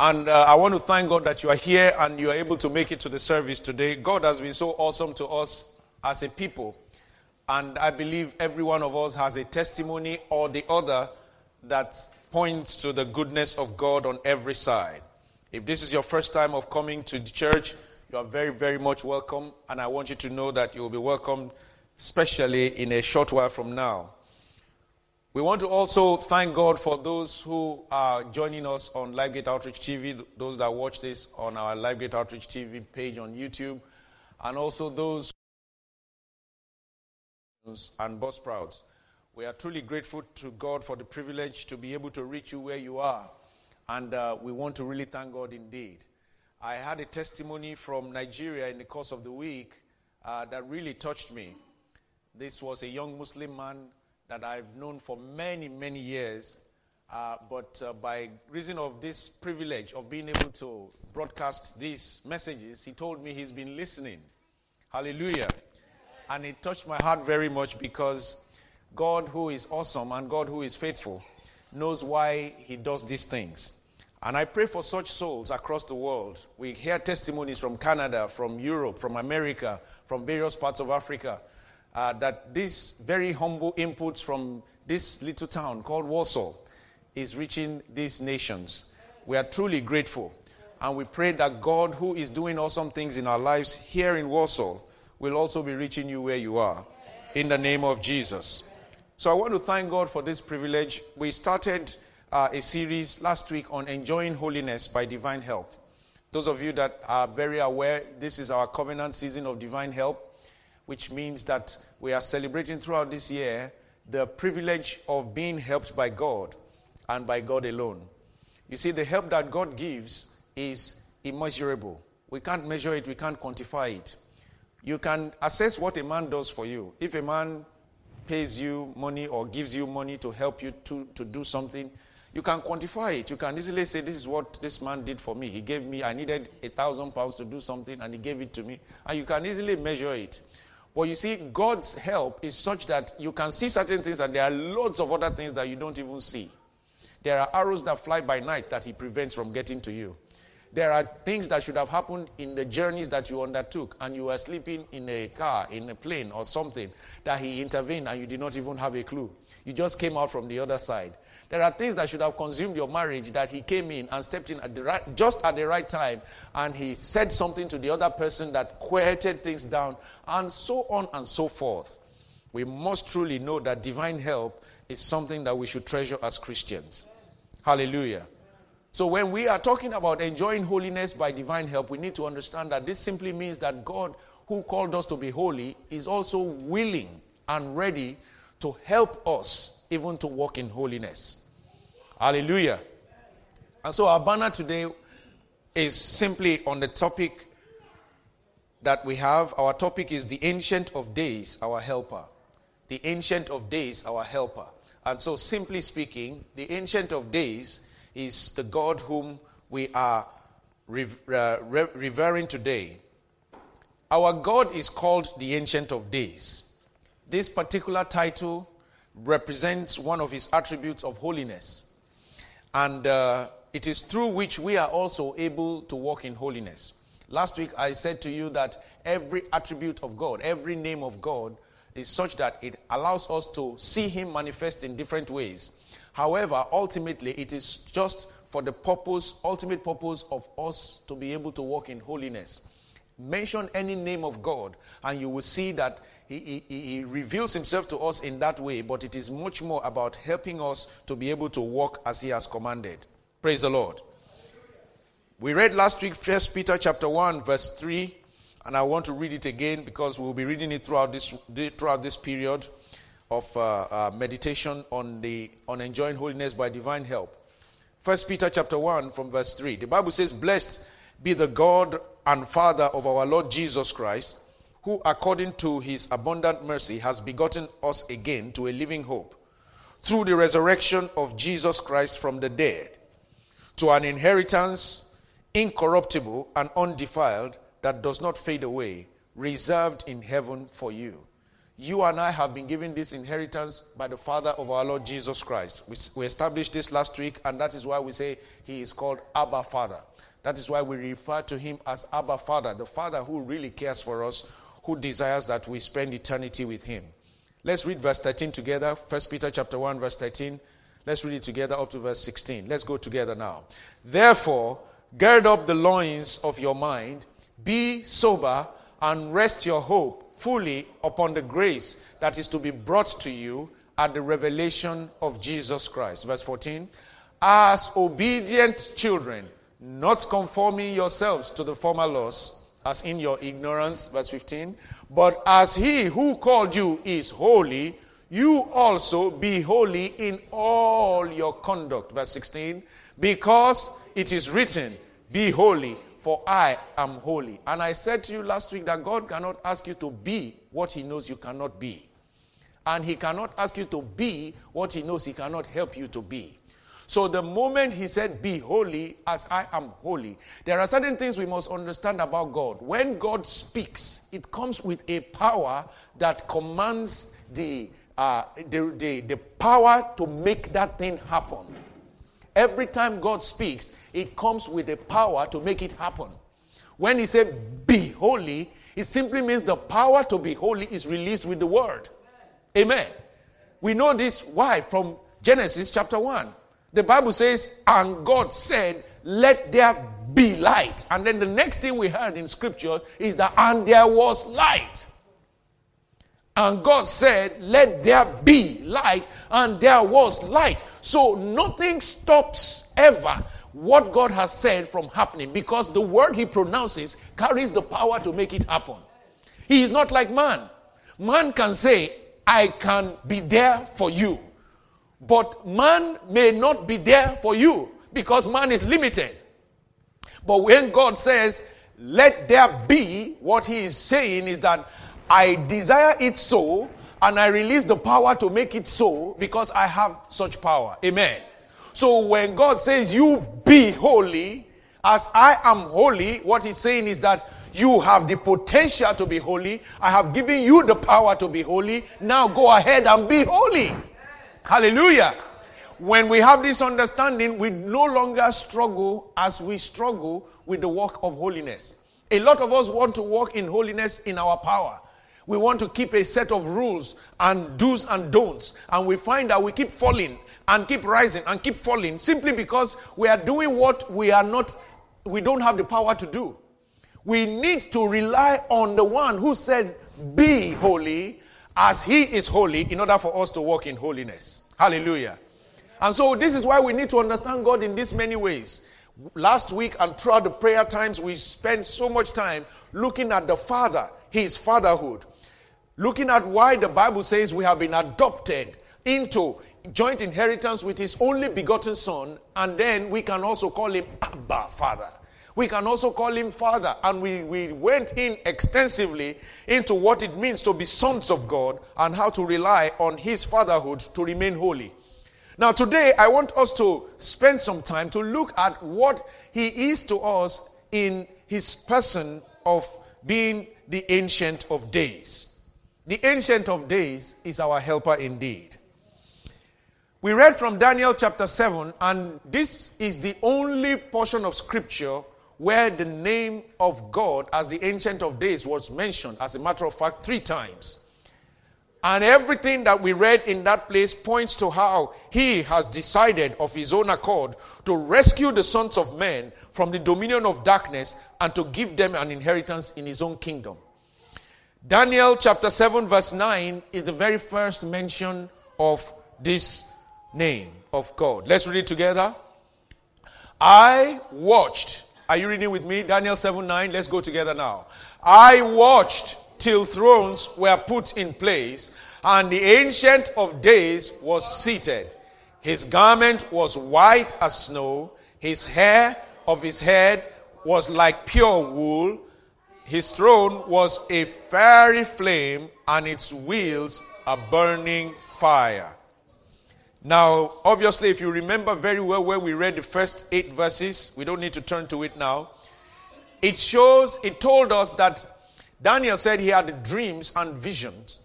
And uh, I want to thank God that you are here and you are able to make it to the service today. God has been so awesome to us as a people. And I believe every one of us has a testimony or the other that points to the goodness of God on every side. If this is your first time of coming to the church, you are very, very much welcome. And I want you to know that you will be welcomed, especially in a short while from now. We want to also thank God for those who are joining us on LifeGate Outreach TV, those that watch this on our LifeGate Outreach TV page on YouTube, and also those and Buzzsprouts. We are truly grateful to God for the privilege to be able to reach you where you are, and uh, we want to really thank God indeed. I had a testimony from Nigeria in the course of the week uh, that really touched me. This was a young Muslim man that I've known for many, many years. Uh, but uh, by reason of this privilege of being able to broadcast these messages, he told me he's been listening. Hallelujah. And it touched my heart very much because God, who is awesome and God, who is faithful, knows why he does these things. And I pray for such souls across the world. We hear testimonies from Canada, from Europe, from America, from various parts of Africa uh, that this very humble inputs from this little town called Warsaw is reaching these nations. We are truly grateful. And we pray that God, who is doing awesome things in our lives here in Warsaw, will also be reaching you where you are. In the name of Jesus. So I want to thank God for this privilege. We started uh, a series last week on enjoying holiness by divine help. Those of you that are very aware, this is our covenant season of divine help which means that we are celebrating throughout this year the privilege of being helped by God and by God alone. You see, the help that God gives is immeasurable. We can't measure it, we can't quantify it. You can assess what a man does for you. If a man pays you money or gives you money to help you to, to do something, you can quantify it. You can easily say, This is what this man did for me. He gave me, I needed a thousand pounds to do something, and he gave it to me. And you can easily measure it. But you see, God's help is such that you can see certain things, and there are loads of other things that you don't even see. There are arrows that fly by night that He prevents from getting to you. There are things that should have happened in the journeys that you undertook, and you were sleeping in a car, in a plane, or something, that He intervened and you did not even have a clue. You just came out from the other side. There are things that should have consumed your marriage that he came in and stepped in at the right, just at the right time and he said something to the other person that quieted things down and so on and so forth. We must truly know that divine help is something that we should treasure as Christians. Hallelujah. So, when we are talking about enjoying holiness by divine help, we need to understand that this simply means that God, who called us to be holy, is also willing and ready to help us even to walk in holiness. Hallelujah. And so our banner today is simply on the topic that we have. Our topic is the Ancient of Days, our helper. The Ancient of Days, our helper. And so, simply speaking, the Ancient of Days is the God whom we are uh, revering today. Our God is called the Ancient of Days. This particular title represents one of his attributes of holiness. And uh, it is through which we are also able to walk in holiness. Last week I said to you that every attribute of God, every name of God, is such that it allows us to see Him manifest in different ways. However, ultimately, it is just for the purpose, ultimate purpose of us to be able to walk in holiness. Mention any name of God, and you will see that he, he, he, reveals himself to us in that way, but it is much more about helping us to be able to walk as he has commanded. Praise the Lord. We read last week, First Peter chapter 1, verse 3, and I want to read it again because we'll be reading it throughout this, throughout this period of uh, uh, meditation on, the, on enjoying holiness by divine help. First Peter chapter 1 from verse 3. The Bible says, Blessed be the God and Father of our Lord Jesus Christ who according to his abundant mercy has begotten us again to a living hope through the resurrection of Jesus Christ from the dead to an inheritance incorruptible and undefiled that does not fade away reserved in heaven for you you and I have been given this inheritance by the Father of our Lord Jesus Christ. We, we, established this last week, and that is why we say he is called Abba Father. That is why we refer to him as Abba Father, the Father who really cares for us, who desires that we spend eternity with him. Let's read verse 13 together. 1 Peter chapter 1, verse 13. Let's read it together up to verse 16. Let's go together now. Therefore, gird up the loins of your mind, be sober, and rest your hope fully upon the grace that is to be brought to you at the revelation of Jesus Christ. Verse 14. As obedient children, not conforming yourselves to the former laws, as in your ignorance. Verse 15. But as he who called you is holy, you also be holy in all your conduct. Verse 16. Because it is written, Be holy, for I am holy. And I said to you last week that God cannot ask you to be what He knows you cannot be. And He cannot ask you to be what He knows He cannot help you to be. So the moment He said, Be holy as I am holy, there are certain things we must understand about God. When God speaks, it comes with a power that commands the, uh, the, the, the power to make that thing happen. Every time God speaks, it comes with the power to make it happen. When he said, Be holy, it simply means the power to be holy is released with the word. Amen. We know this why from Genesis chapter 1. The Bible says, And God said, Let there be light. And then the next thing we heard in scripture is that, And there was light. And God said, Let there be light, and there was light. So nothing stops ever what God has said from happening because the word he pronounces carries the power to make it happen. He is not like man. Man can say, I can be there for you. But man may not be there for you because man is limited. But when God says, let there be, what he is saying is that I desire it so, and I release the power to make it so because I have such power. Amen. So when God says, You be holy, as I am holy, what he's saying is that you have the potential to be holy. I have given you the power to be holy. Now go ahead and be holy. Hallelujah. When we have this understanding, we no longer struggle as we struggle with the work of holiness. A lot of us want to walk in holiness in our power we want to keep a set of rules and do's and don'ts. And we find that we keep falling and keep rising and keep falling simply because we are doing what we are not, we don't have the power to do. We need to rely on the one who said, Be holy as he is holy in order for us to walk in holiness. Hallelujah. And so this is why we need to understand God in these many ways. Last week and throughout the prayer times, we spent so much time looking at the Father, his fatherhood, looking at why the Bible says we have been adopted into joint inheritance with his only begotten son, and then we can also call him Abba, Father. We can also call him Father. And we, we went in extensively into what it means to be sons of God and how to rely on his fatherhood to remain holy. Now, today, I want us to spend some time to look at what he is to us in his person of being the Ancient of Days. The Ancient of Days is our helper indeed. We read from Daniel chapter 7, and this is the only portion of scripture where the name of God as the Ancient of Days was mentioned, as a matter of fact, three times. And everything that we read in that place points to how he has decided of his own accord to rescue the sons of men from the dominion of darkness and to give them an inheritance in his own kingdom. Daniel chapter 7, verse 9 is the very first mention of this name of God. Let's read it together. I watched. Are you reading with me? Daniel 7 9. Let's go together now. I watched till thrones were put in place, and the ancient of days was seated. His garment was white as snow, his hair of his head was like pure wool his throne was a fiery flame, and its wheels a burning fire. Now, obviously, if you remember very well when we read the first eight verses, we don't need to turn to it now. It shows, it told us that Daniel said he had dreams and visions.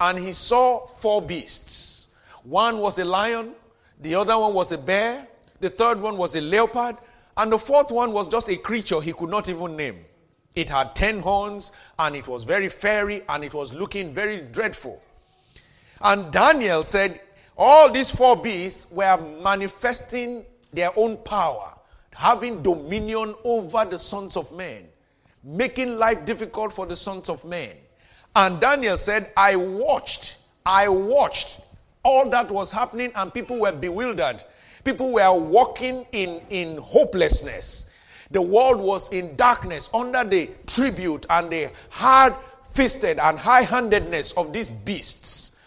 and he saw four beasts. One was a lion, the other one was a bear, the third one was a leopard, and the fourth one was just a creature he could not even name. It had ten horns, and it was very fiery, and it was looking very dreadful. And Daniel said, All these four beasts were manifesting their own power, having dominion over the sons of men, making life difficult for the sons of men. And Daniel said, I watched, I watched all that was happening, and people were bewildered. People were walking in, in hopelessness. The world was in darkness under the tribute and the hard fisted and high handedness of these beasts.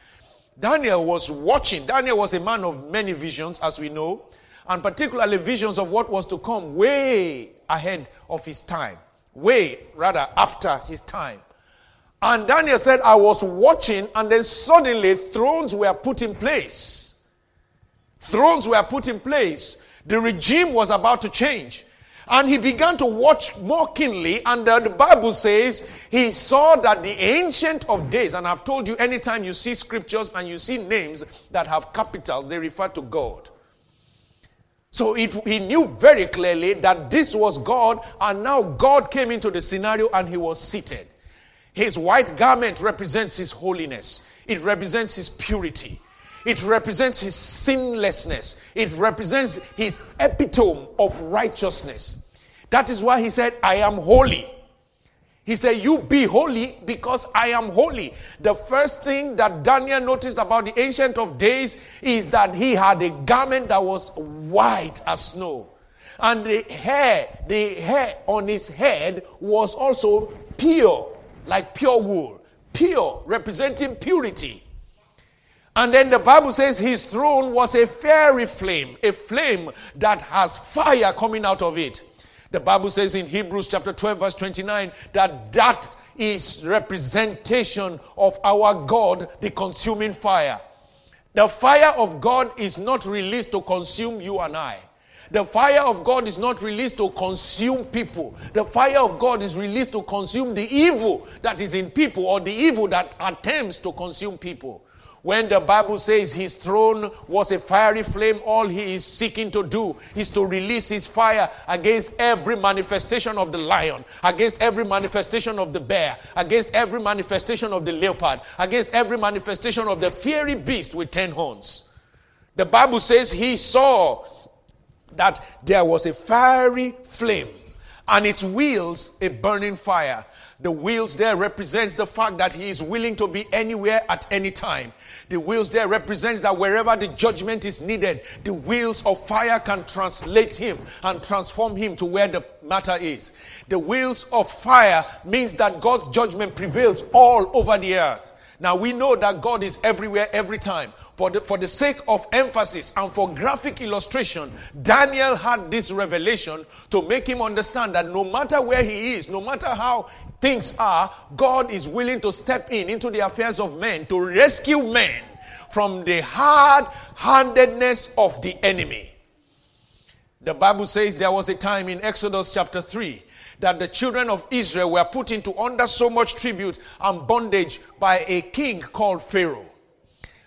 Daniel was watching. Daniel was a man of many visions, as we know, and particularly visions of what was to come way ahead of his time, way rather after his time. And Daniel said, I was watching, and then suddenly thrones were put in place. Thrones were put in place. The regime was about to change. And he began to watch more keenly, and the, Bible says he saw that the Ancient of Days, and I've told you anytime you see scriptures and you see names that have capitals, they refer to God. So it, he knew very clearly that this was God, and now God came into the scenario and he was seated. His white garment represents his holiness, it represents his purity, it represents his sinlessness, it represents his epitome of righteousness. That is why he said, I am holy. He said, You be holy because I am holy. The first thing that Daniel noticed about the Ancient of Days is that he had a garment that was white as snow. And the hair, the hair on his head was also pure like pure wool. Pure, representing purity. And then the Bible says his throne was a fiery flame, a flame that has fire coming out of it. The Bible says in Hebrews chapter 12, verse 29, that that is representation of our God, the consuming fire. The fire of God is not released to consume you and I. The fire of God is not released to consume people. The fire of God is released to consume the evil that is in people or the evil that attempts to consume people. When the Bible says his throne was a fiery flame, all he is seeking to do is to release his fire against every manifestation of the lion, against every manifestation of the bear, against every manifestation of the leopard, against every manifestation of the fiery beast with ten horns. The Bible says he saw that there was a fiery flame and its wheels a burning fire. The wheels there represents the fact that he is willing to be anywhere at any time. The wheels there represents that wherever the judgment is needed, the wheels of fire can translate him and transform him to where the matter is. The wheels of fire means that God's judgment prevails all over the earth. Now we know that God is everywhere, every time. For the, for the sake of emphasis and for graphic illustration, Daniel had this revelation to make him understand that no matter where he is, no matter how things are, God is willing to step in into the affairs of men to rescue men from the hard handedness of the enemy. The Bible says there was a time in Exodus chapter 3 that the children of Israel were put into under so much tribute and bondage by a king called Pharaoh.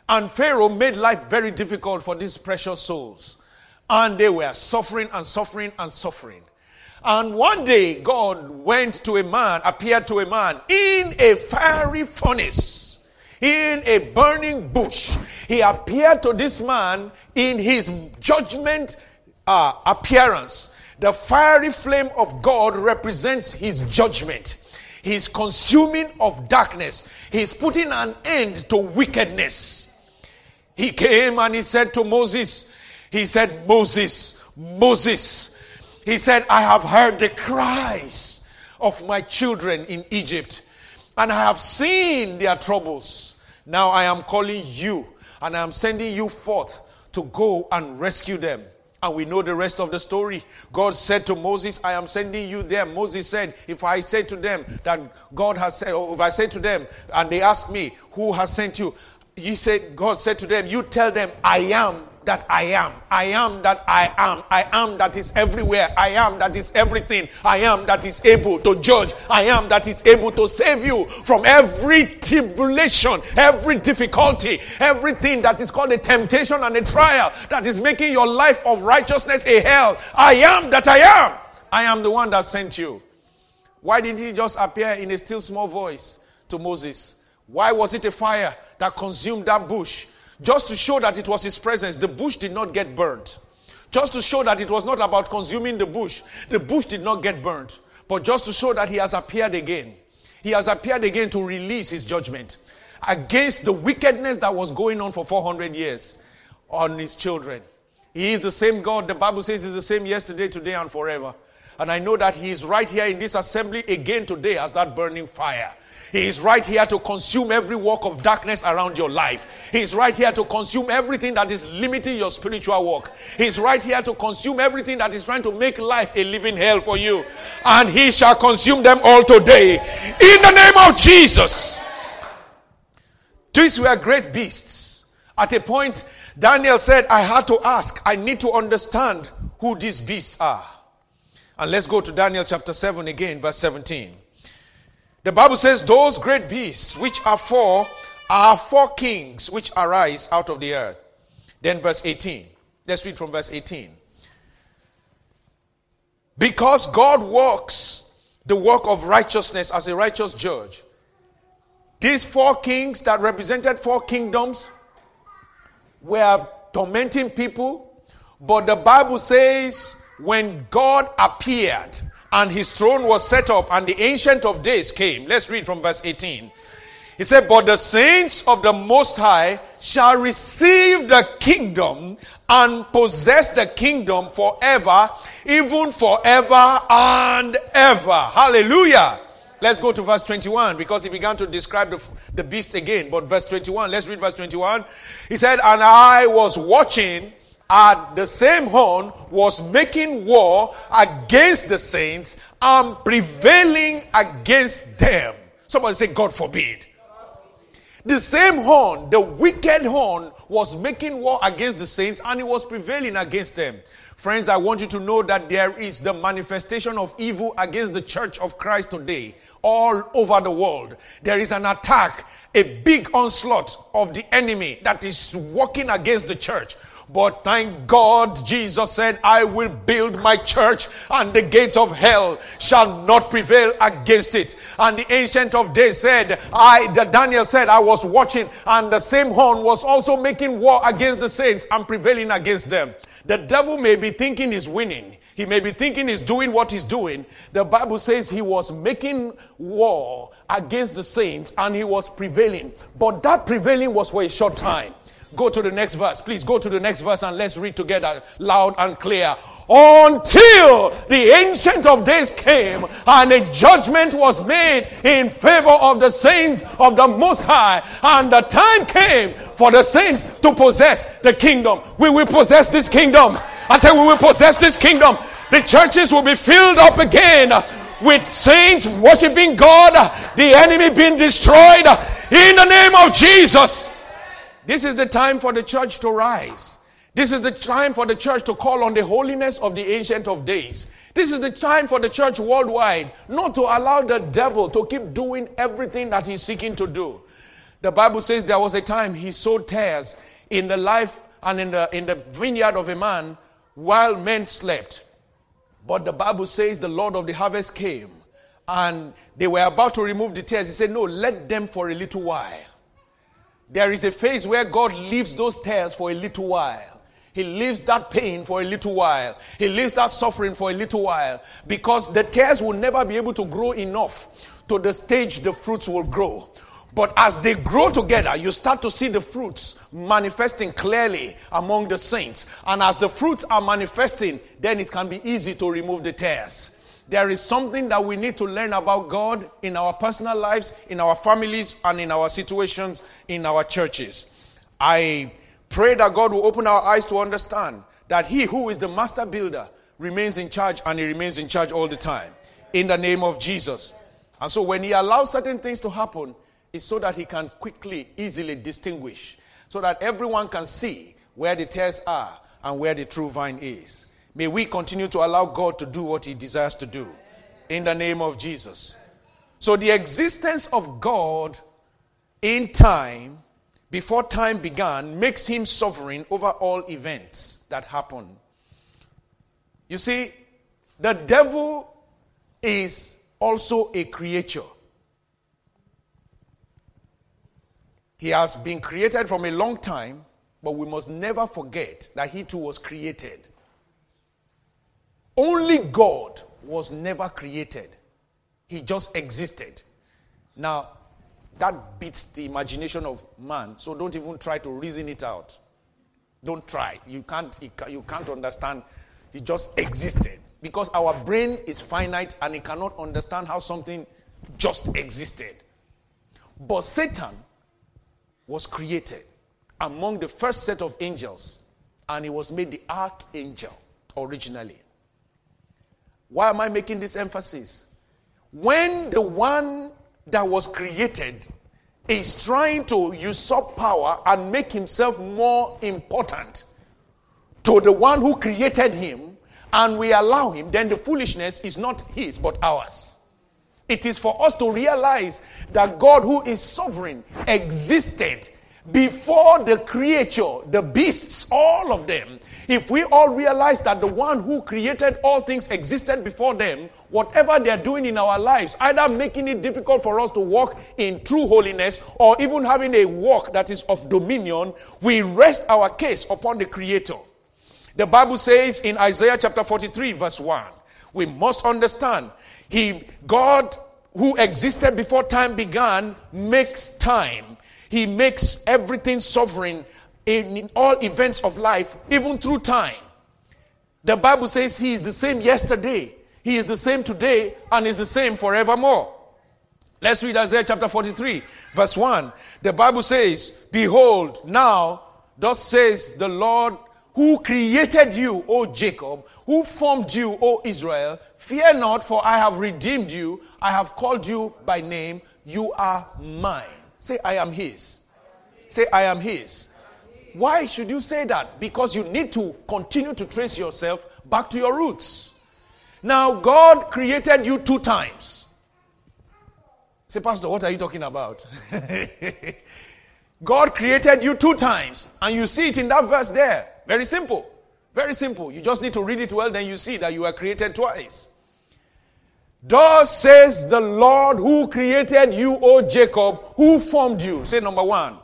And Pharaoh made life very difficult for these precious souls. And they were suffering and suffering and suffering. And one day, God went to a man, appeared to a man in a fiery furnace, in a burning bush. He appeared to this man in his judgment uh, appearance. The fiery flame of God represents his judgment. He's consuming of darkness. He's putting an end to wickedness. He came and he said to Moses, He said, Moses, Moses, he said, I have heard the cries of my children in Egypt, and I have seen their troubles. Now I am calling you, and I am sending you forth to go and rescue them. And we know the rest of the story. God said to Moses, I am sending you there. Moses said, If I say to them that God has said, or if I say to them, and they ask me, Who has sent you? He said, God said to them, You tell them, I am that I am. I am that I am. I am that is everywhere. I am that is everything. I am that is able to judge. I am that is able to save you from every tribulation, every difficulty, everything that is called a temptation and a trial that is making your life of righteousness a hell. I am that I am. I am the one that sent you. Why didn't he just appear in a still small voice to Moses? Why was it a fire that consumed that bush? Just to show that it was his presence. The bush did not get burnt. Just to show that it was not about consuming the bush. The bush did not get burnt. But just to show that he has appeared again. He has appeared again to release his judgment against the wickedness that was going on for 400 years on his children. He is the same God. The Bible says he's the same yesterday, today, and forever. And I know that he is right here in this assembly again today as that burning fire. He is right here to consume every work of darkness around your life. He is right here to consume everything that is limiting your spiritual work. He is right here to consume everything that is trying to make life a living hell for you. And he shall consume them all today. In the name of Jesus. These were great beasts. At a point, Daniel said, I had to ask, I need to understand who these beasts are. And let's go to Daniel chapter 7 again, verse 17. The Bible says, Those great beasts, which are four, are four kings which arise out of the earth. Then, verse 18. Let's read from verse 18. Because God works the work of righteousness as a righteous judge. These four kings that represented four kingdoms were tormenting people, but the Bible says when God appeared, and his throne was set up, and the Ancient of Days came. Let's read from verse 18. He said, But the saints of the Most High shall receive the kingdom and possess the kingdom forever, even forever and ever. Hallelujah. Let's go to verse 21 because he began to describe the, the beast again. But verse 21, let's read verse 21. He said, And I was watching at the same horn was making war against the saints and prevailing against them. Somebody say, God forbid. The same horn, the wicked horn, was making war against the saints and it was prevailing against them. Friends, I want you to know that there is the manifestation of evil against the church of Christ today, all over the world. There is an attack, a big onslaught of the enemy that is working against the church. But thank God, Jesus said, I will build my church and the gates of hell shall not prevail against it. And the ancient of days said, I, the Daniel said, I was watching and the same horn was also making war against the saints and prevailing against them. The devil may be thinking he's winning. He may be thinking he's doing what he's doing. The Bible says he was making war against the saints and he was prevailing. But that prevailing was for a short time. Go to the next verse. Please go to the next verse and let's read together loud and clear. Until the Ancient of Days came and a judgment was made in favor of the saints of the Most High. And the time came for the saints to possess the kingdom. We will possess this kingdom. I said, We will possess this kingdom. The churches will be filled up again with saints worshiping God, the enemy being destroyed in the name of Jesus. This is the time for the church to rise. This is the time for the church to call on the holiness of the Ancient of Days. This is the time for the church worldwide not to allow the devil to keep doing everything that he's seeking to do. The Bible says there was a time he sowed tares in the life and in the, in the vineyard of a man while men slept. But the Bible says the Lord of the harvest came and they were about to remove the tares. He said, No, let them for a little while. There is a phase where God leaves those tares for a little while. He leaves that pain for a little while. He leaves that suffering for a little while. Because the tares will never be able to grow enough to the stage the fruits will grow. But as they grow together, you start to see the fruits manifesting clearly among the saints. And as the fruits are manifesting, then it can be easy to remove the tares. There is something that we need to learn about God in our personal lives, in our families, and in our situations in our churches. I pray that God will open our eyes to understand that He who is the master builder remains in charge and He remains in charge all the time. In the name of Jesus. And so when He allows certain things to happen, it's so that He can quickly, easily distinguish, so that everyone can see where the tares are and where the true vine is. May we continue to allow God to do what He desires to do. In the name of Jesus. So, the existence of God in time, before time began, makes Him sovereign over all events that happen. You see, the devil is also a creature. He has been created from a long time, but we must never forget that he too was created. Only God was never created, he just existed. Now, that beats the imagination of man, so don't even try to reason it out. Don't try. You can't, you can't understand. He just existed. Because our brain is finite and it cannot understand how something just existed. But Satan was created among the first set of angels, and he was made the archangel originally. Why am I making this emphasis? When the one that was created is trying to usurp power and make himself more important to the one who created him, and we allow him, then the foolishness is not his but ours. It is for us to realize that God, who is sovereign, existed before the creature, the beasts, all of them. If we all realize that the one who created all things existed before them, whatever they're doing in our lives, either making it difficult for us to walk in true holiness or even having a walk that is of dominion, we rest our case upon the creator. The Bible says in Isaiah chapter 43, verse 1, we must understand he, God, who existed before time began, makes time. He makes everything sovereign in all events of life, even through time. The Bible says He is the same yesterday, He is the same today, and is the same forevermore. Let's read Isaiah chapter 43, verse 1. The Bible says, Behold, now, thus says the Lord who created you, O Jacob, who formed you, O Israel, fear not, for I have redeemed you. I have called you by name. You are mine. Say, I am his. Say, I am his. Why should you say that? Because you need to continue to trace yourself back to your roots. Now, God created you two times. Say, Pastor, what are you talking about? God created you two times, and you see it in that verse there. Very simple. Very simple. You just need to read it well, then you see that you were created twice. Thus says the Lord who created you, O Jacob, who formed you. Say number one.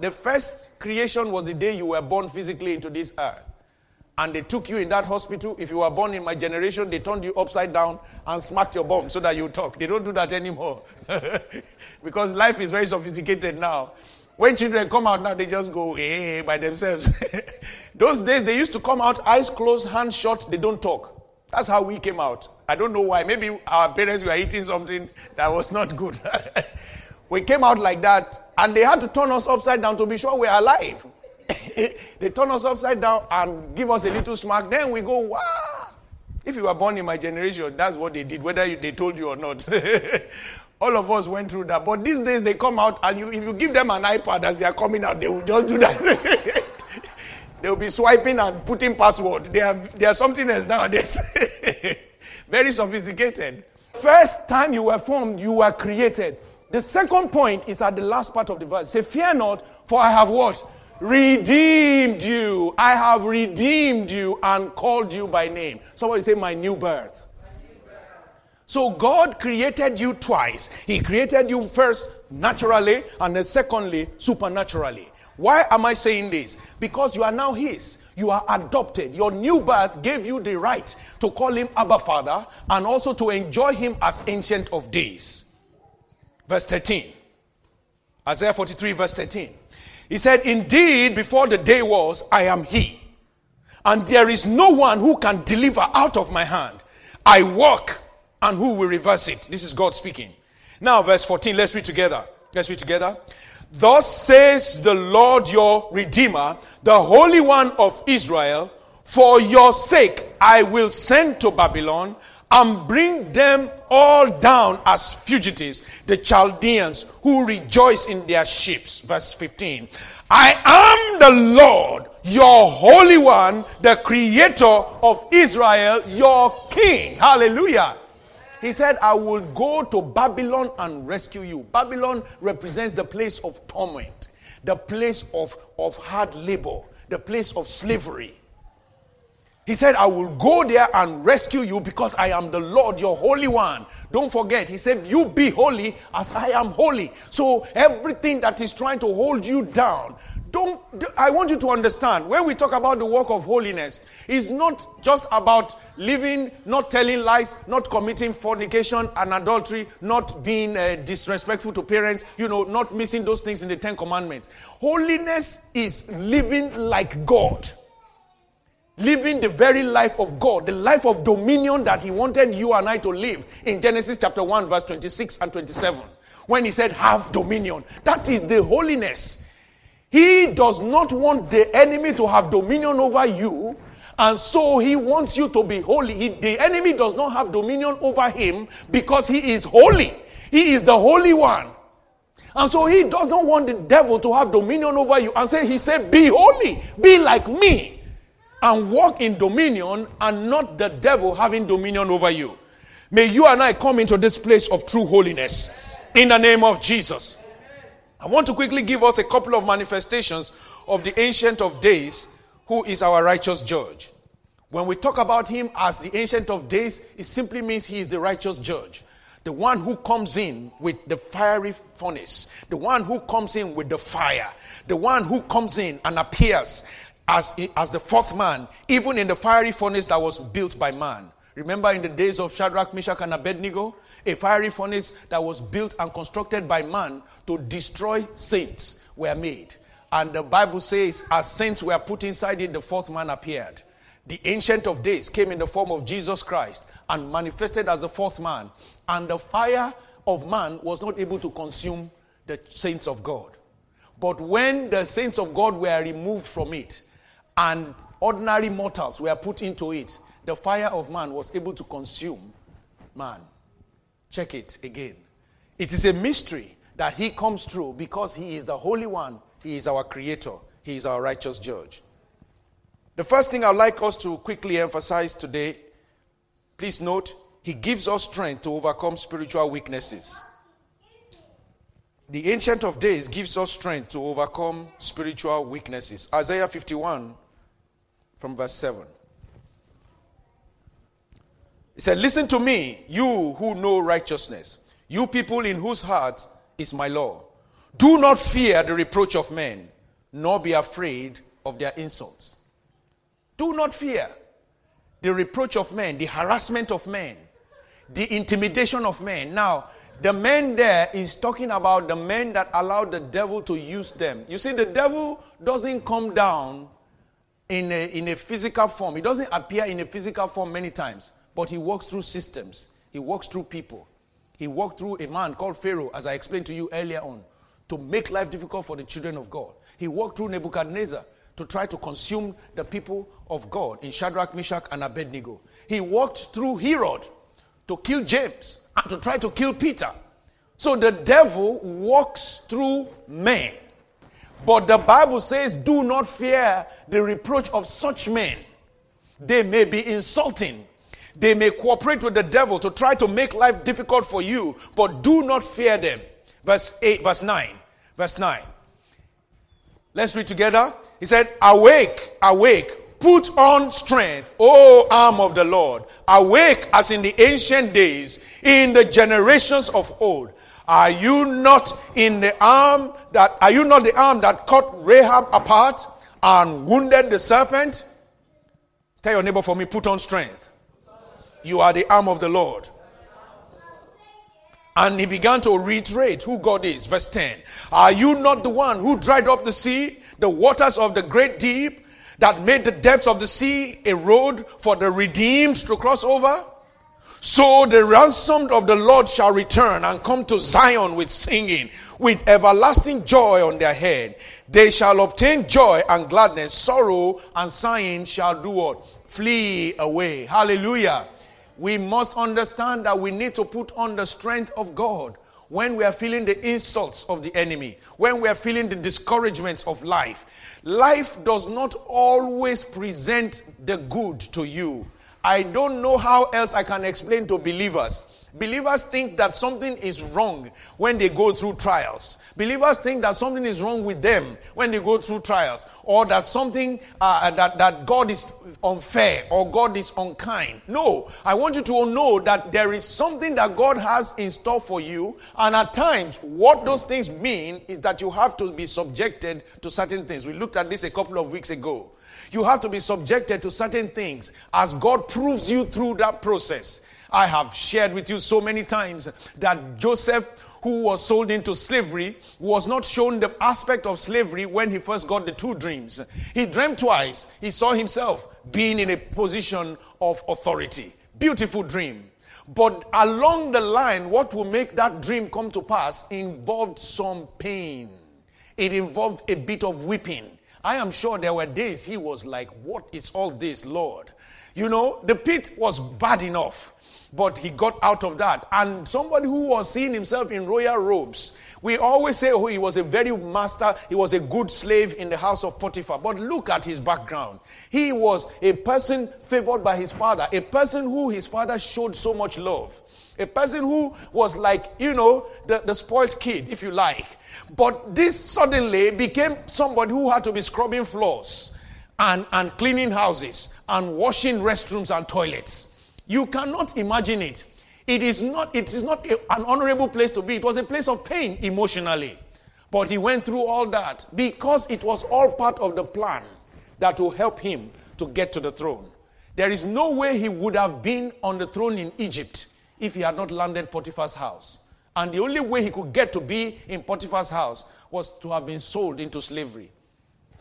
The first creation was the day you were born physically into this earth. And they took you in that hospital. If you were born in my generation, they turned you upside down and smacked your bum so that you talk. They don't do that anymore. because life is very sophisticated now. When children come out now, they just go hey, by themselves. Those days, they used to come out eyes closed, hands shut, they don't talk. That's how we came out. I don't know why. Maybe our parents were eating something that was not good. we came out like that, and they had to turn us upside down to be sure we're alive. they turn us upside down and give us a little smack. Then we go, wow. If you were born in my generation, that's what they did, whether they told you or not. All of us went through that. But these days they come out and you, if you give them an iPad as they are coming out, they will just do that. they will be swiping and putting password. They are, they are something else nowadays. Very sophisticated. First time you were formed, you were created. The second point is at the last part of the verse. Say, fear not, for I have what? Redeemed you. I have redeemed you and called you by name. Somebody say, my new birth. So God created you twice. He created you first naturally and then secondly supernaturally. Why am I saying this? Because you are now His. You are adopted. Your new birth gave you the right to call Him Abba Father and also to enjoy Him as Ancient of Days. Verse 13. Isaiah 43, verse 13. He said, Indeed, before the day was, I am He. And there is no one who can deliver out of my hand. I walk and who will reverse it? This is God speaking. Now, verse 14, let's read together. Let's read together. Thus says the Lord your Redeemer, the Holy One of Israel, for your sake I will send to Babylon and bring them all down as fugitives, the Chaldeans who rejoice in their ships. Verse 15. I am the Lord your Holy One, the Creator of Israel, your King. Hallelujah. He said, I will go to Babylon and rescue you. Babylon represents the place of torment, the place of, of hard labor, the place of slavery. He said, I will go there and rescue you because I am the Lord, your Holy One. Don't forget, He said, You be holy as I am holy. So everything that is trying to hold you down, don't I want you to understand when we talk about the work of holiness, it's not just about living, not telling lies, not committing fornication and adultery, not being uh, disrespectful to parents, you know, not missing those things in the Ten Commandments. Holiness is living like God. Living the very life of God, the life of dominion that He wanted you and I to live in Genesis chapter 1, verse 26 and 27. When He said, Have dominion. That is the holiness he does not want the enemy to have dominion over you, and so he wants you to be holy. He, the enemy does not have dominion over him because he is holy. He is the holy one. And so he doesn't want the devil to have dominion over you. And say, he said, Be holy, be like me, and walk in dominion, and not the devil having dominion over you. May you and I come into this place of true holiness in the name of Jesus. I want to quickly give us a couple of manifestations of the Ancient of Days, who is our righteous judge. When we talk about him as the Ancient of Days, it simply means he is the righteous judge. The one who comes in with the fiery furnace, the one who comes in with the fire, the one who comes in and appears as, as the fourth man, even in the fiery furnace that was built by man. Remember in the days of Shadrach, Meshach, and Abednego? A fiery furnace that was built and constructed by man to destroy saints were made. And the Bible says, as saints were put inside it, the fourth man appeared. The Ancient of Days came in the form of Jesus Christ and manifested as the fourth man. And the fire of man was not able to consume the saints of God. But when the saints of God were removed from it and ordinary mortals were put into it, the fire of man was able to consume man. Check it again. It is a mystery that he comes through because he is the Holy One, he is our Creator, he is our righteous judge. The first thing I'd like us to quickly emphasize today, please note, he gives us strength to overcome spiritual weaknesses. The Ancient of Days gives us strength to overcome spiritual weaknesses. Isaiah 51 from verse 7. He said, Listen to me, you who know righteousness, you people in whose heart is my law. Do not fear the reproach of men, nor be afraid of their insults. Do not fear the reproach of men, the harassment of men, the intimidation of men. Now, the men there is talking about the men that allowed the devil to use them. You see, the devil doesn't come down in a, in a physical form, he doesn't appear in a physical form many times. But he works through systems, he works through people. He walked through a man called Pharaoh, as I explained to you earlier on, to make life difficult for the children of God. He walked through Nebuchadnezzar to try to consume the people of God in Shadrach, Meshach, and Abednego. He walked through Herod to kill James and to try to kill Peter. So the devil walks through men. But the Bible says, do not fear the reproach of such men. They may be insulting, they may cooperate with the devil to try to make life difficult for you, but do not fear them. Verse 8, verse 9. Verse 9. Let's read together. He said, Awake, awake, put on strength, O arm of the Lord. Awake as in the ancient days, in the generations of old. Are you not in the arm that are you not the arm that cut Rahab apart and wounded the serpent? Tell your neighbor for me, put on strength. You are the arm of the Lord. And he began to reiterate who God is. Verse 10 Are you not the one who dried up the sea, the waters of the great deep, that made the depths of the sea a road for the redeemed to cross over? So the ransomed of the Lord shall return and come to Zion with singing, with everlasting joy on their head. They shall obtain joy and gladness, sorrow and sighing shall do what? Flee away. Hallelujah we must understand that we need to put on the strength of God. when we are feeling the insults of the enemy, when we are feeling the discouragements of life. Life does not always present the good to you. I don't know how else I can explain to believers. Believers think that something is wrong when they go through trials. Believers think that something is wrong with them when they go through trials, or that something uh, that, that God is unfair or God is unkind. No, I want you to know that there is something that God has in store for you, and at times, what those things mean is that you have to be subjected to certain things. We looked at this a couple of weeks ago. You have to be subjected to certain things as God proves you through that process. I have shared with you so many times that Joseph who was sold into slavery was not shown the aspect of slavery when he first got the two dreams. He dreamed twice. He saw himself being in a position of authority. Beautiful dream. But along the line, what will make that dream come to pass involved some pain. It involved a bit of weeping. I am sure there were days he was like, What is all this, Lord? You know, the pit was bad enough. But he got out of that. And somebody who was seeing himself in royal robes, we always say, oh, he was a very master, he was a good slave in the house of Potiphar. But look at his background. He was a person favored by his father, a person who his father showed so much love. A person who was like, you know, the, the spoiled kid, if you like. But this suddenly became somebody who had to be scrubbing floors and, and cleaning houses and washing restrooms and toilets. You cannot imagine it. It is not, it is not a, an honorable place to be. It was a place of pain emotionally. But he went through all that because it was all part of the plan that will help him to get to the throne. There is no way he would have been on the throne in Egypt if he had not landed Potiphar's house. And the only way he could get to be in Potiphar's house was to have been sold into slavery.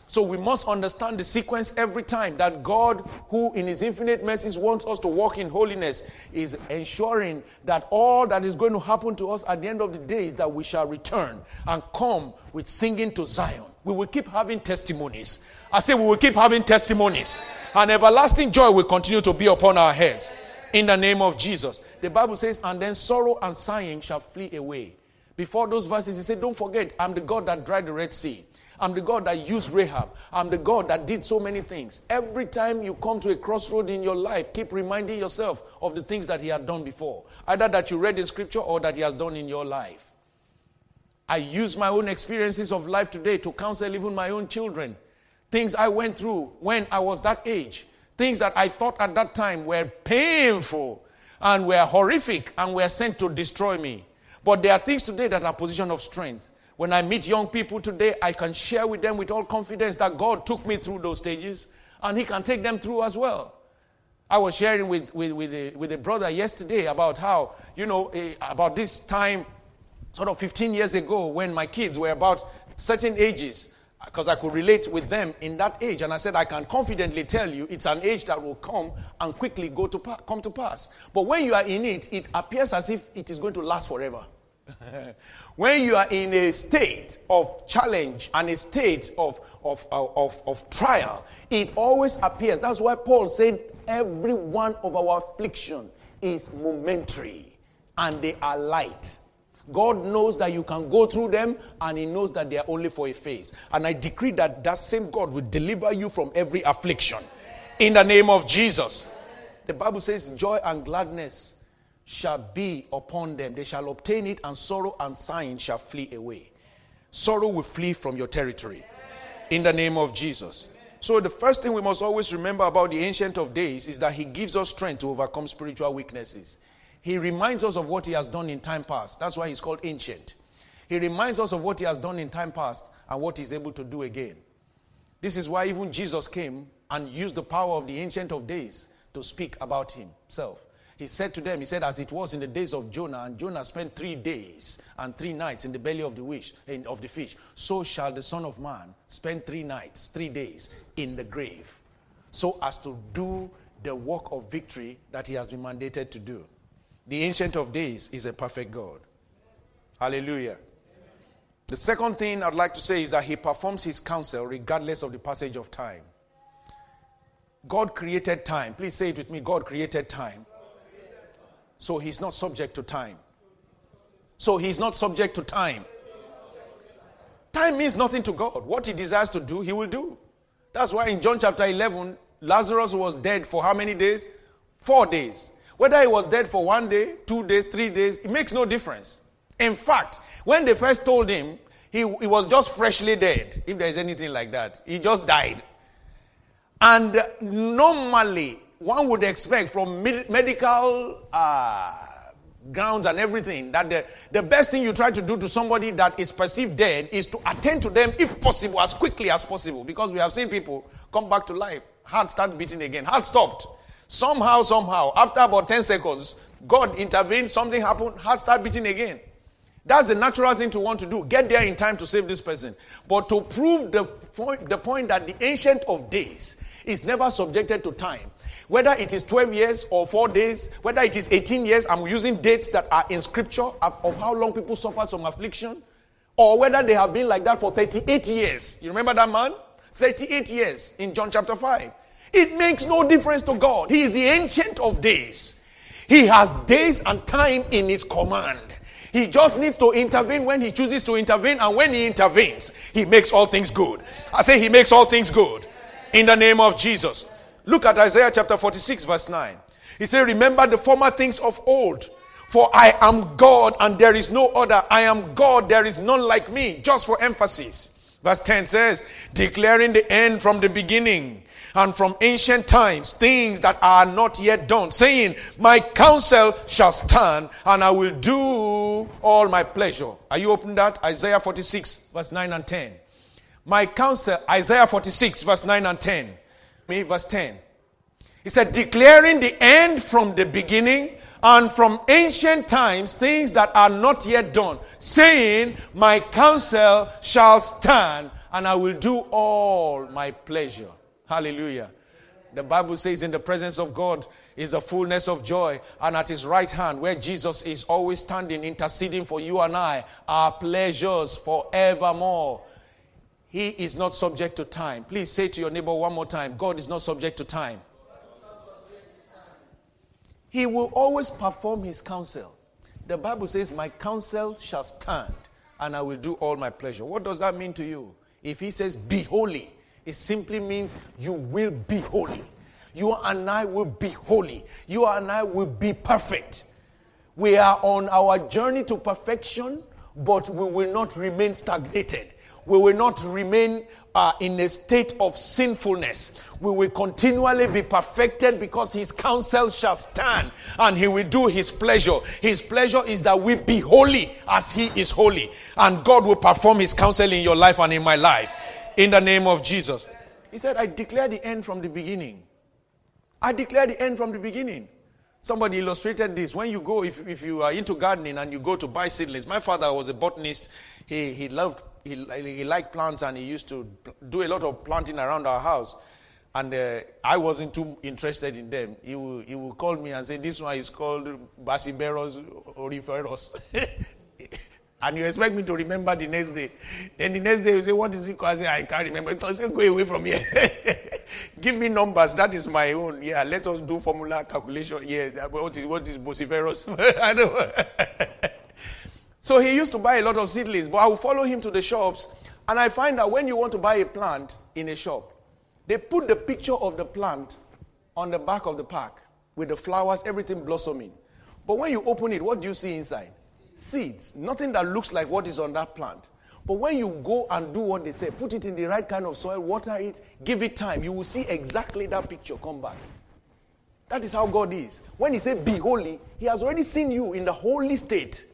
So we must understand the sequence every time that God, who in His infinite mercies wants us to walk in holiness, is ensuring that all that is going to happen to us at the end of the day is that we shall return and come with singing to Zion. We will keep having testimonies. I say we will keep having testimonies. And everlasting joy will continue to be upon our heads. In the name of Jesus. The Bible says, and then sorrow and sighing shall flee away. Before those verses, he said, Don't forget, I'm the God that dried the Red Sea. I'm the God that used Rahab. I'm the God that did so many things. Every time you come to a crossroad in your life, keep reminding yourself of the things that He had done before, either that you read in Scripture or that He has done in your life. I use my own experiences of life today to counsel even my own children. Things I went through when I was that age, things that I thought at that time were painful and were horrific and were sent to destroy me. But there are things today that are position of strength. When I meet young people today, I can share with them with all confidence that God took me through those stages and He can take them through as well. I was sharing with, with, with, a, with a brother yesterday about how, you know, eh, about this time, sort of 15 years ago, when my kids were about certain ages, because I could relate with them in that age. And I said, I can confidently tell you it's an age that will come and quickly go to come to pass. But when you are in it, it appears as if it is going to last forever. when you are in a state of challenge and a state of, of, of, of, trial, it always appears. That's why Paul said, every one of our affliction is momentary and they are light. God knows that you can go through them and He knows that they are only for a phase. And I decree that that same God will deliver you from every affliction in the name of Jesus. The Bible says, joy and gladness shall be upon them. They shall obtain it, and sorrow and sighing shall flee away. Sorrow will flee from your territory in the name of Jesus. So, the first thing we must always remember about the Ancient of Days is that He gives us strength to overcome spiritual weaknesses. He reminds us of what He has done in time past. That's why He's called Ancient. He reminds us of what He has done in time past and what He's able to do again. This is why even Jesus came and used the power of the Ancient of Days to speak about Himself. He said to them, He said, as it was in the days of Jonah, and Jonah spent three days and three nights in the belly of the, wish, of the fish, so shall the Son of Man spend three nights, three days in the grave, so as to do the work of victory that He has been mandated to do. The Ancient of Days is a perfect God. Hallelujah. The second thing I'd like to say is that He performs His counsel regardless of the passage of time. God created time. Please say it with me God created time. So he's not subject to time. So he's not subject to time. Time means nothing to God. What he desires to do, he will do. That's why in John chapter 11, Lazarus was dead for how many days? Four days. Whether he was dead for one day, two days, three days, it makes no difference. In fact, when they first told him, he, he was just freshly dead, if there is anything like that. He just died. And normally, one would expect from med- medical uh, grounds and everything that the, the best thing you try to do to somebody that is perceived dead is to attend to them, if possible, as quickly as possible. Because we have seen people come back to life, heart start beating again, heart stopped. Somehow, somehow, after about 10 seconds, God intervened, something happened, heart start beating again. That's the natural thing to want to do. Get there in time to save this person. But to prove the point, the point that the ancient of days is never subjected to time, whether it is 12 years or 4 days, whether it is 18 years, I'm using dates that are in scripture of, of how long people suffered some affliction, or whether they have been like that for 38 years. You remember that man? 38 years in John chapter 5. It makes no difference to God. He is the ancient of days. He has days and time in his command. He just needs to intervene when he chooses to intervene, and when he intervenes, he makes all things good. I say he makes all things good in the name of Jesus. Look at Isaiah chapter 46, verse 9. He said, Remember the former things of old. For I am God and there is no other. I am God, there is none like me. Just for emphasis. Verse 10 says, Declaring the end from the beginning and from ancient times things that are not yet done, saying, My counsel shall stand and I will do all my pleasure. Are you open that? Isaiah 46, verse 9 and 10. My counsel, Isaiah 46, verse 9 and 10 me, verse 10. He said, declaring the end from the beginning and from ancient times things that are not yet done, saying, My counsel shall stand and I will do all my pleasure. Hallelujah. The Bible says, In the presence of God is the fullness of joy, and at his right hand, where Jesus is always standing, interceding for you and I, are pleasures forevermore. He is not subject to time. Please say to your neighbor one more time God is not subject to time. He will always perform his counsel. The Bible says, My counsel shall stand, and I will do all my pleasure. What does that mean to you? If he says, Be holy, it simply means you will be holy. You and I will be holy. You and I will be perfect. We are on our journey to perfection, but we will not remain stagnated we will not remain uh, in a state of sinfulness. We will continually be perfected because his counsel shall stand and he will do his pleasure. His pleasure is that we be holy as he is holy. And God will perform his counsel in your life and in my life. In the name of Jesus. He said, I declare the end from the beginning. I declare the end from the beginning. Somebody illustrated this. When you go, if, if you are into gardening and you go to buy seedlings, my father was a botanist. He, he loved he, he liked plants and he used to do a lot of planting around our house. And uh, I wasn't too interested in them. He will, he will call me and say, This one is called Bassiberos oriferos. and you expect me to remember the next day. Then the next day you say, What is it? I say, I can't remember. Go away from here. Give me numbers. That is my own. Yeah, let us do formula calculation. Yeah, what is what is Bosiferos? I know. So he used to buy a lot of seedlings, but I would follow him to the shops, and I find that when you want to buy a plant in a shop, they put the picture of the plant on the back of the pack with the flowers, everything blossoming. But when you open it, what do you see inside? Seeds. Nothing that looks like what is on that plant. But when you go and do what they say, put it in the right kind of soil, water it, give it time, you will see exactly that picture come back. That is how God is. When He said, Be holy, He has already seen you in the holy state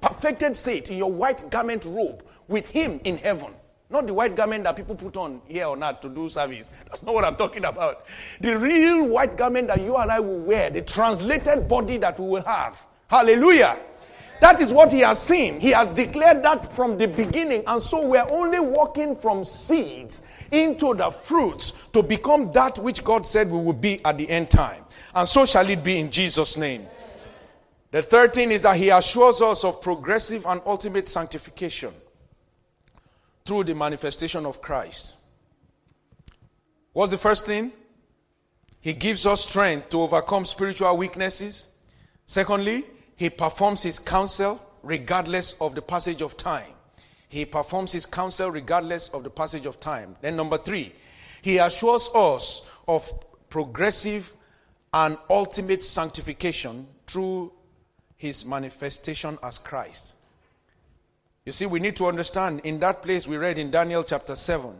perfected state in your white garment robe with him in heaven. Not the white garment that people put on here or earth to do service. That's not what I'm talking about. The real white garment that you and I will wear, the translated body that we will have. Hallelujah. That is what he has seen. He has declared that from the beginning. And so we're only walking from seeds into the fruits to become that which God said we will be at the end time. And so shall it be in Jesus' name. The third thing is that he assures us of progressive and ultimate sanctification through the manifestation of Christ. What's the first thing? He gives us strength to overcome spiritual weaknesses. Secondly, he performs his counsel regardless of the passage of time. He performs his counsel regardless of the passage of time. Then, number three, he assures us of progressive and ultimate sanctification through his manifestation as Christ. You see, we need to understand in that place we read in Daniel chapter 7,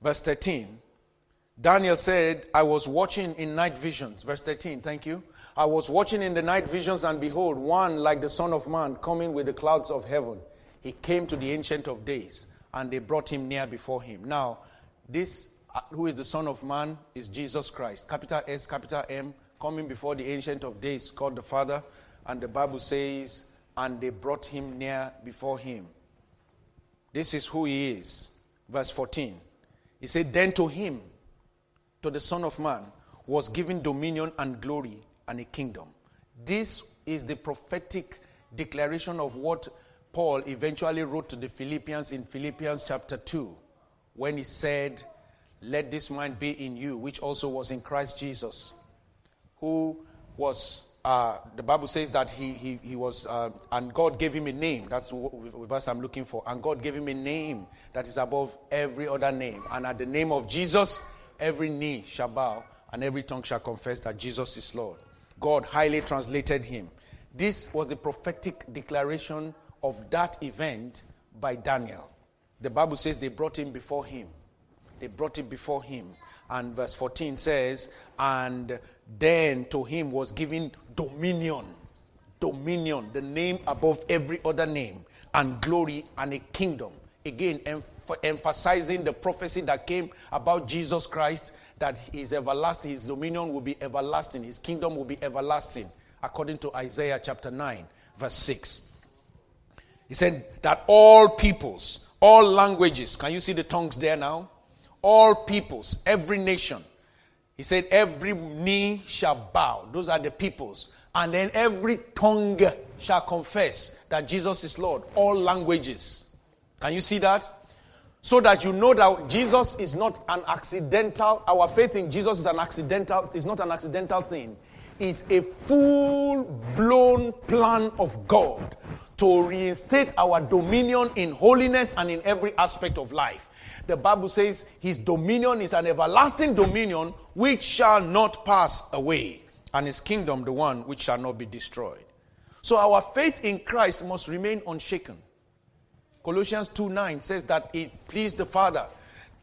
verse 13. Daniel said, I was watching in night visions. Verse 13, thank you. I was watching in the night visions, and behold, one like the Son of Man coming with the clouds of heaven. He came to the Ancient of Days, and they brought him near before him. Now, this, uh, who is the Son of Man, is Jesus Christ. Capital S, capital M, coming before the Ancient of Days, called the Father. And the Bible says, and they brought him near before him. This is who he is. Verse 14. He said, Then to him, to the Son of Man, was given dominion and glory and a kingdom. This is the prophetic declaration of what Paul eventually wrote to the Philippians in Philippians chapter 2 when he said, Let this mind be in you, which also was in Christ Jesus, who was, uh, the Bible says that he, he, he was, uh, and God gave him a name. That's the verse I'm looking for. And God gave him a name that is above every other name. And at the name of Jesus, every knee shall bow and every tongue shall confess that Jesus is Lord. God highly translated him. This was the prophetic declaration of that event by Daniel. The Bible says they brought him before him. They brought him before him. And verse 14 says, And then to him was given dominion. Dominion, the name above every other name, and glory and a kingdom. Again, emphasizing the prophecy that came about Jesus Christ that his everlasting, his dominion will be everlasting, his kingdom will be everlasting, according to Isaiah chapter 9, verse 6. He said that all peoples, all languages, can you see the tongues there now? All peoples, every nation. He said, every knee shall bow. Those are the peoples. And then every tongue shall confess that Jesus is Lord. All languages. Can you see that? so that you know that Jesus is not an accidental, our faith in Jesus is an accidental, is not an accidental thing. It's a full blown plan of God to reinstate our dominion in holiness and in every aspect of life. The Bible says his dominion is an everlasting dominion which shall not pass away, and his kingdom the one which shall not be destroyed. So our faith in Christ must remain unshaken. Colossians 2 9 says that it pleased the Father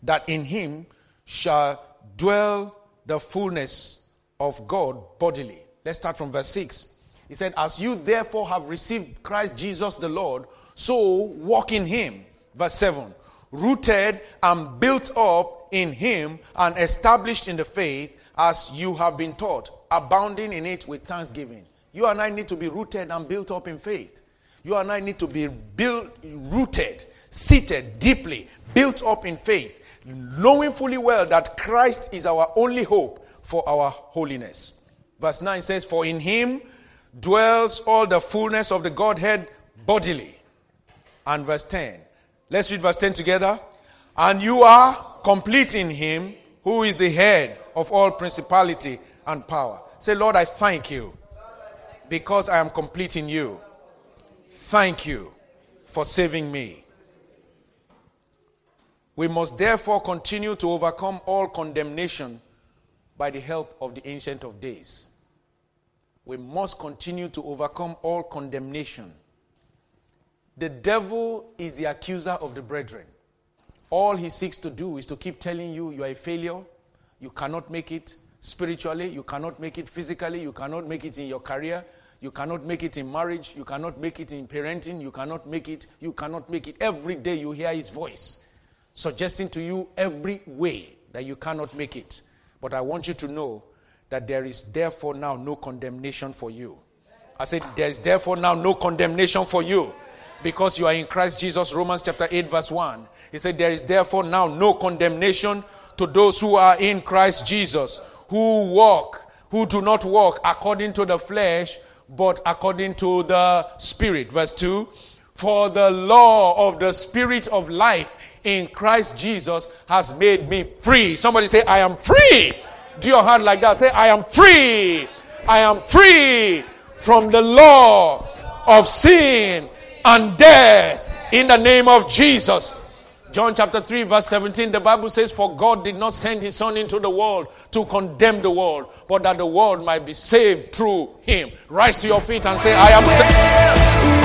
that in him shall dwell the fullness of God bodily. Let's start from verse 6. He said, As you therefore have received Christ Jesus the Lord, so walk in him. Verse 7 Rooted and built up in him and established in the faith as you have been taught, abounding in it with thanksgiving. You and I need to be rooted and built up in faith. You and I need to be built, rooted, seated deeply, built up in faith, knowing fully well that Christ is our only hope for our holiness. Verse 9 says, For in him dwells all the fullness of the Godhead bodily. And verse 10. Let's read verse 10 together. And you are complete in him who is the head of all principality and power. Say, Lord, I thank you because I am complete in you. Thank you for saving me. We must therefore continue to overcome all condemnation by the help of the Ancient of Days. We must continue to overcome all condemnation. The devil is the accuser of the brethren. All he seeks to do is to keep telling you you are a failure, you cannot make it spiritually, you cannot make it physically, you cannot make it in your career, you cannot make it in marriage. You cannot make it in parenting. You cannot make it. You cannot make it. Every day you hear his voice suggesting to you every way that you cannot make it. But I want you to know that there is therefore now no condemnation for you. I said, there is therefore now no condemnation for you because you are in Christ Jesus. Romans chapter 8, verse 1. He said, There is therefore now no condemnation to those who are in Christ Jesus, who walk, who do not walk according to the flesh, but according to the Spirit. Verse 2 For the law of the Spirit of life in Christ Jesus has made me free. Somebody say, I am free. Do your hand like that. Say, I am free. I am free from the law of sin and death in the name of Jesus. John chapter 3, verse 17, the Bible says, For God did not send his Son into the world to condemn the world, but that the world might be saved through him. Rise to your feet and say, I am saved.